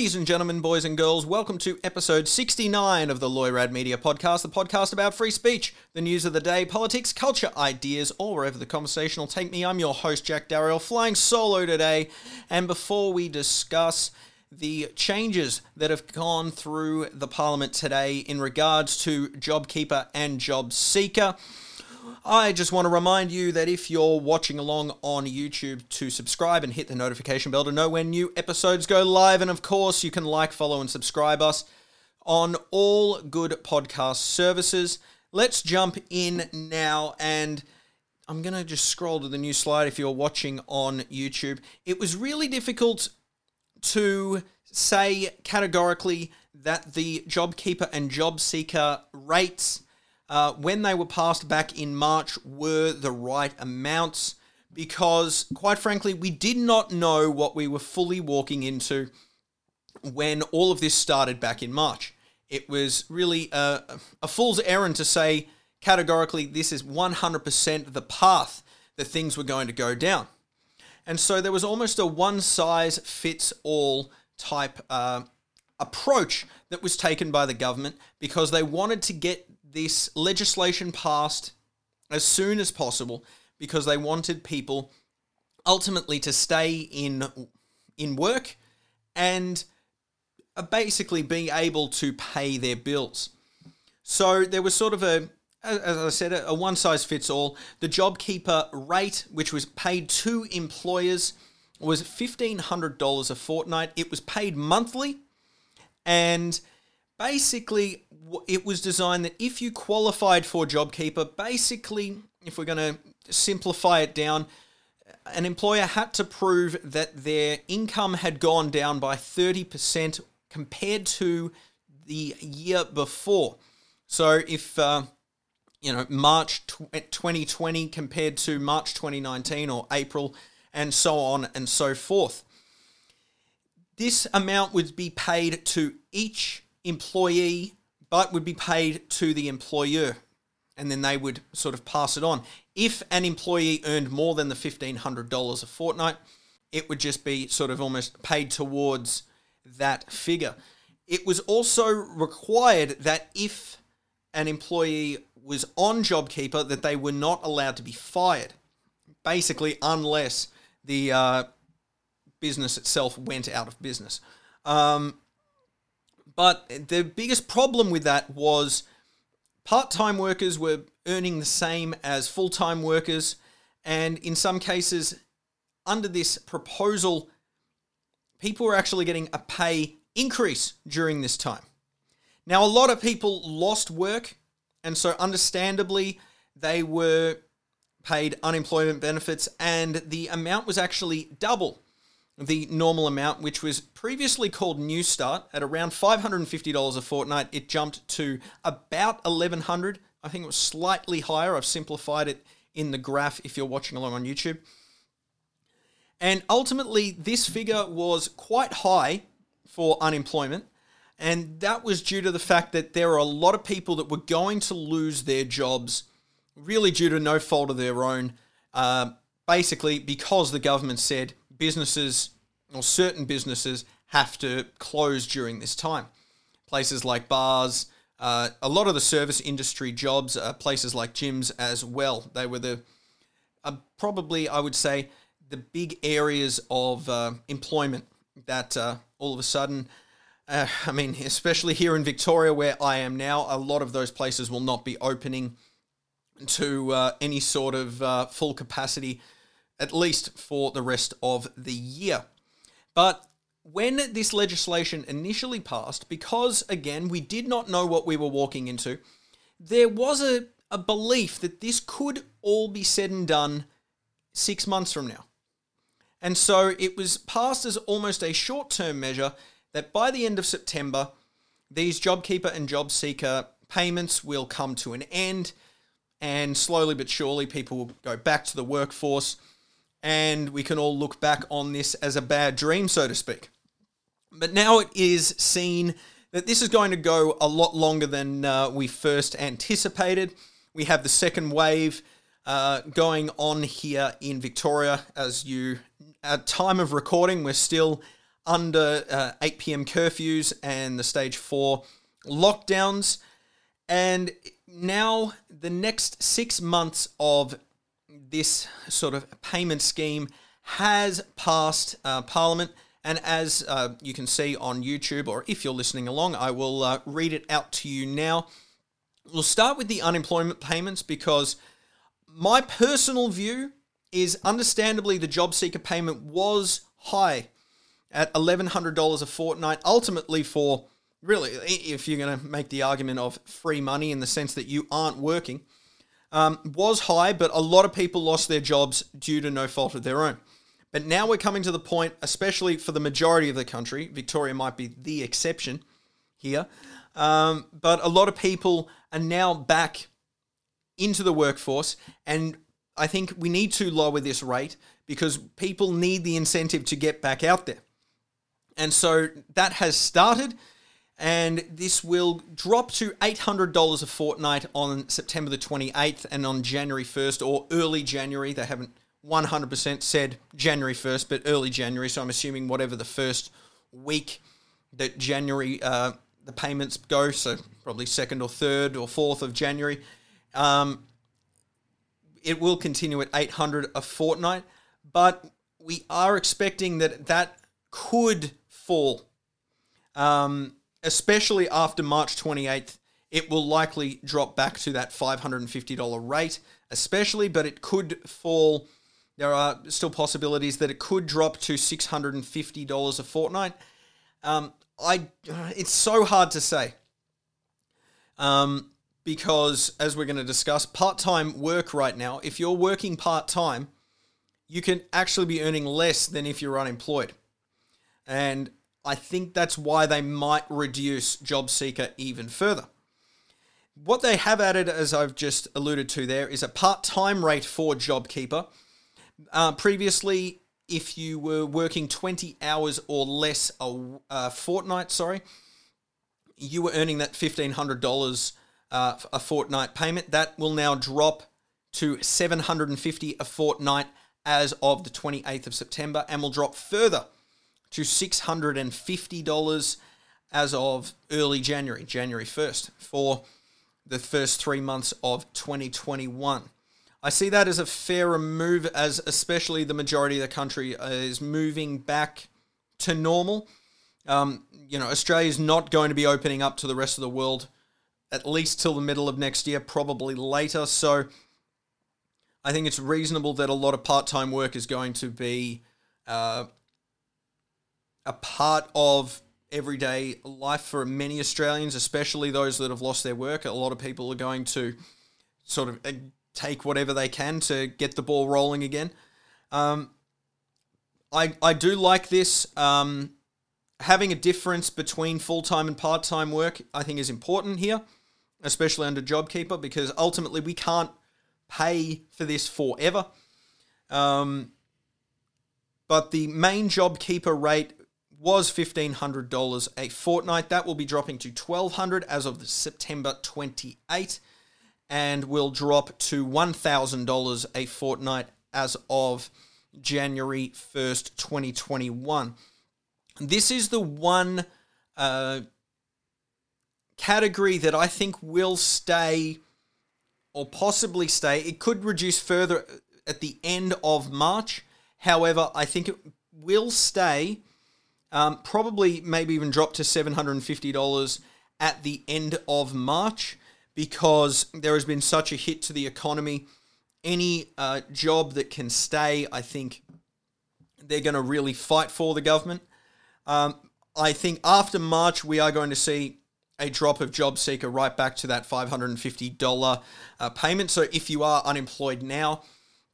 Ladies and gentlemen, boys and girls, welcome to episode 69 of the Loyrad Media Podcast, the podcast about free speech, the news of the day, politics, culture, ideas, or wherever the conversation will take me. I'm your host, Jack Darrell, flying solo today. And before we discuss the changes that have gone through the Parliament today in regards to JobKeeper and JobSeeker, I just want to remind you that if you're watching along on YouTube, to subscribe and hit the notification bell to know when new episodes go live. And of course, you can like, follow, and subscribe us on all good podcast services. Let's jump in now and. I'm going to just scroll to the new slide if you're watching on YouTube. It was really difficult to say categorically that the JobKeeper and JobSeeker rates uh, when they were passed back in March were the right amounts because, quite frankly, we did not know what we were fully walking into when all of this started back in March. It was really a, a fool's errand to say categorically this is 100% the path that things were going to go down. And so there was almost a one size fits all type uh, approach that was taken by the government because they wanted to get this legislation passed as soon as possible because they wanted people ultimately to stay in in work and basically being able to pay their bills. So there was sort of a as I said, a one size fits all. The JobKeeper rate, which was paid to employers, was $1,500 a fortnight. It was paid monthly. And basically, it was designed that if you qualified for JobKeeper, basically, if we're going to simplify it down, an employer had to prove that their income had gone down by 30% compared to the year before. So if, uh, you know, March 2020 compared to March 2019 or April and so on and so forth. This amount would be paid to each employee but would be paid to the employer and then they would sort of pass it on. If an employee earned more than the $1,500 a fortnight, it would just be sort of almost paid towards that figure. It was also required that if an employee was on JobKeeper, that they were not allowed to be fired, basically, unless the uh, business itself went out of business. Um, but the biggest problem with that was part time workers were earning the same as full time workers. And in some cases, under this proposal, people were actually getting a pay increase during this time. Now, a lot of people lost work, and so understandably, they were paid unemployment benefits, and the amount was actually double the normal amount, which was previously called Newstart at around $550 a fortnight. It jumped to about 1100 I think it was slightly higher. I've simplified it in the graph if you're watching along on YouTube. And ultimately, this figure was quite high for unemployment. And that was due to the fact that there are a lot of people that were going to lose their jobs, really due to no fault of their own, uh, basically because the government said businesses or certain businesses have to close during this time. Places like bars, uh, a lot of the service industry jobs, are places like gyms as well. They were the uh, probably I would say the big areas of uh, employment that uh, all of a sudden. Uh, I mean, especially here in Victoria, where I am now, a lot of those places will not be opening to uh, any sort of full capacity at least for the rest of the year. But when this legislation initially passed, because again, we did not know what we were walking into, there was a, a belief that this could all be said and done six months from now. And so it was passed as almost a short term measure that by the end of September, these JobKeeper and JobSeeker payments will come to an end, and slowly but surely people will go back to the workforce and we can all look back on this as a bad dream, so to speak. But now it is seen that this is going to go a lot longer than uh, we first anticipated. We have the second wave uh, going on here in Victoria. As you, at time of recording, we're still under uh, 8 p.m. curfews and the stage four lockdowns. And now the next six months of this sort of payment scheme has passed uh, Parliament. And as uh, you can see on YouTube, or if you're listening along, I will uh, read it out to you now. We'll start with the unemployment payments because my personal view is understandably the JobSeeker payment was high at $1,100 a fortnight, ultimately for really, if you're going to make the argument of free money in the sense that you aren't working, um, was high, but a lot of people lost their jobs due to no fault of their own. But now we're coming to the point, especially for the majority of the country, Victoria might be the exception here, um, but a lot of people are now back into the workforce, and I think we need to lower this rate because people need the incentive to get back out there. And so that has started, and this will drop to $800 a fortnight on September the 28th and on January 1st or early January. They haven't 100% said January 1st, but early January. So I'm assuming whatever the first week that January uh, the payments go, so probably second or third or fourth of January. Um, it will continue at 800 a fortnight, but we are expecting that that could fall, um, especially after March 28th. It will likely drop back to that $550 rate, especially, but it could fall. There are still possibilities that it could drop to $650 a fortnight. Um, I, it's so hard to say. Um, because as we're going to discuss, part-time work right now, if you're working part-time, you can actually be earning less than if you're unemployed. And I think that's why they might reduce JobSeeker even further. What they have added, as I've just alluded to there, is a part time rate for JobKeeper. Uh, previously, if you were working 20 hours or less a, a fortnight, sorry, you were earning that $1,500 uh, a fortnight payment. That will now drop to 750 a fortnight as of the 28th of September and will drop further to $650 as of early January, January 1st, for the first three months of 2021. I see that as a fairer move, as especially the majority of the country is moving back to normal. Um, you know, Australia is not going to be opening up to the rest of the world at least till the middle of next year, probably later. So I think it's reasonable that a lot of part time work is going to be uh, a part of everyday life for many Australians, especially those that have lost their work. A lot of people are going to sort of uh, take whatever they can to get the ball rolling again. Um, I, I do like this. Um, having a difference between full time and part time work, I think, is important here, especially under JobKeeper, because ultimately we can't pay for this forever. Um, but the main JobKeeper rate was $1,500 a fortnight. That will be dropping to 1,200 as of September 28 and will drop to $1,000 a fortnight as of January 1st, 2021. This is the one uh, category that I think will stay or possibly stay. It could reduce further at the end of March. However, I think it will stay um, probably maybe even drop to $750 at the end of March because there has been such a hit to the economy. Any uh, job that can stay, I think they're going to really fight for the government. Um, I think after March, we are going to see a drop of JobSeeker right back to that $550 uh, payment. So if you are unemployed now,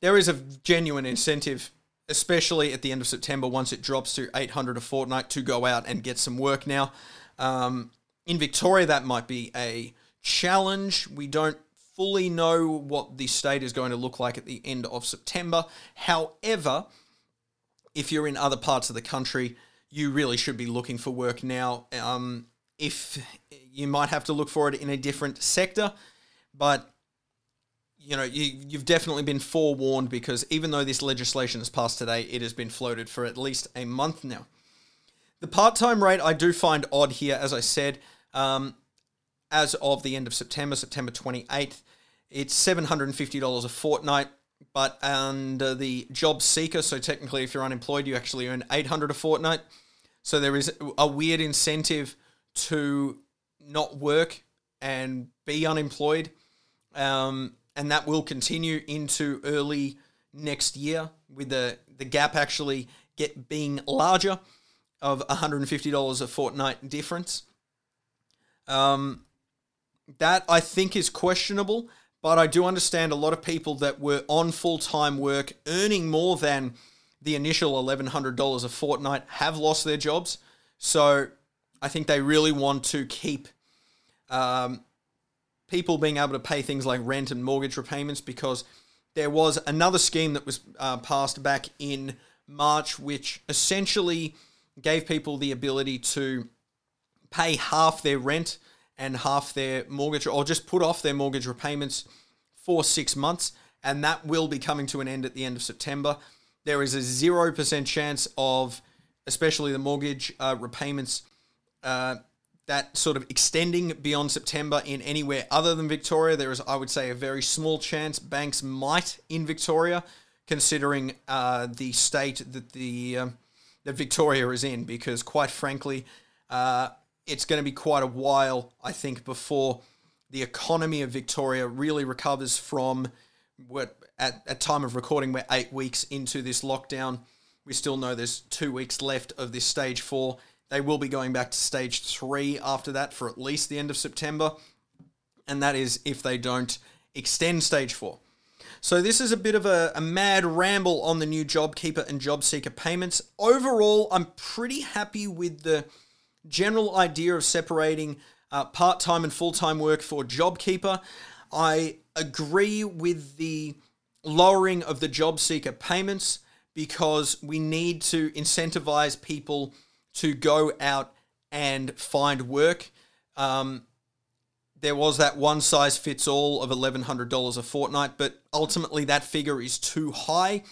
there is a genuine incentive especially at the end of September once it drops to 800 a fortnight to go out and get some work now. Um, in Victoria, that might be a challenge. We don't fully know what the state is going to look like at the end of September. However, if you're in other parts of the country, you really should be looking for work now. Um, if you might have to look for it in a different sector, but you know, you, you've definitely been forewarned because even though this legislation has passed today, it has been floated for at least a month now. The part time rate I do find odd here, as I said. Um, as of the end of September, September 28th, it's $750 a fortnight. But under the JobSeeker, so technically if you're unemployed, you actually earn 800 a fortnight. So there is a weird incentive to not work and be unemployed. Um, and that will continue into early next year with the, the gap actually get being larger of $150 a fortnight difference. Um, that I think is questionable, but I do understand a lot of people that were on full time work earning more than the initial $1,100 a fortnight have lost their jobs. So I think they really want to keep um, people being able to pay things like rent and mortgage repayments because there was another scheme that was uh, passed back in March, which essentially gave people the ability to pay half their rent and half their mortgage, or just put off their mortgage repayments for six months, and that will be coming to an end at the end of September. There is a 0% chance of, especially the mortgage uh, repayments, uh, that sort of extending beyond September in anywhere other than Victoria. There is, I would say, a very small chance banks might in Victoria, considering uh, the state that the um, that Victoria is in, because quite frankly, uh, it's going to be quite a while, I think, before the economy of Victoria really recovers from what at, at time of recording we're eight weeks into this lockdown. We still know there's two weeks left of this stage four they will be going back to stage three after that for at least the end of September. And that is if they don't extend stage four. So this is a bit of a, a, mad ramble on the new JobKeeper and JobSeeker payments. Overall, I'm pretty happy with the general idea of separating uh, part-time and full-time work for JobKeeper. I agree with the lowering of the JobSeeker payments because we need to incentivize people to go out and find work. Um, there was that one size fits all of $1,100 a fortnight, but ultimately that figure is too high.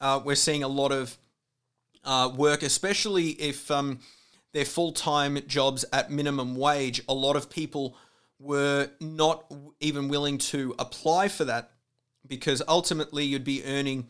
Uh, we're seeing a lot of uh, work, especially if um, they're full time jobs at minimum wage. A lot of people were not even willing to apply for that because ultimately you'd be earning,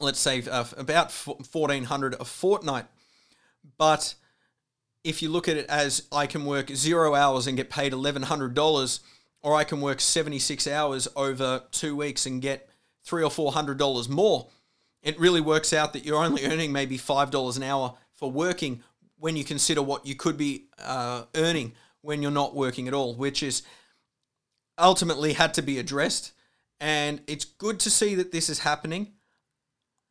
let's say, uh, about $1,400 a fortnight but if you look at it as I can work zero hours and get paid $1,100, or I can work 76 hours over two weeks and get three or four hundred dollars more, it really works out that you're only earning maybe five dollars an hour for working when you consider what you could be uh, earning when you're not working at all, which is ultimately had to be addressed. And it's good to see that this is happening.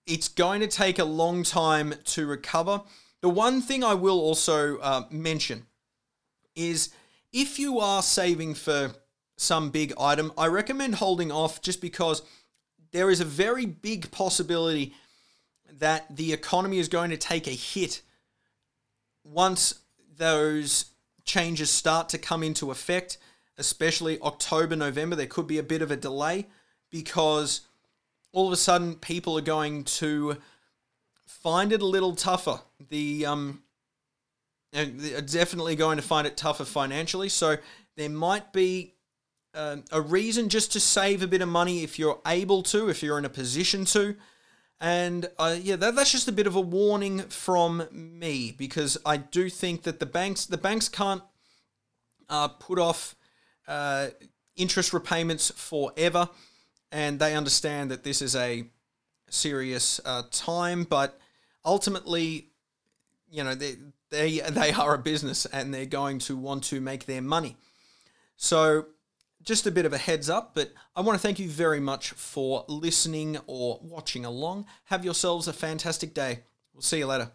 It's going to take a long time to recover. The one thing I will also uh, mention is if you are saving for some big item, I recommend holding off just because there is a very big possibility that the economy is going to take a hit once those changes start to come into effect, especially October, November. There could be a bit of a delay because all of a sudden people are going to find it a little tougher. The um, and they're definitely going to find it tougher financially. So there might be uh, a reason just to save a bit of money if you're able to, if you're in a position to. And uh, yeah, that, that's just a bit of a warning from me because I do think that the banks the banks can't uh, put off uh, interest repayments forever, and they understand that this is a serious uh, time, but ultimately, you know, they, they, they are a business and they're going to want to make their money. So, just a bit of a heads up, but I want to thank you very much for listening or watching along. Have yourselves a fantastic day. We'll see you later.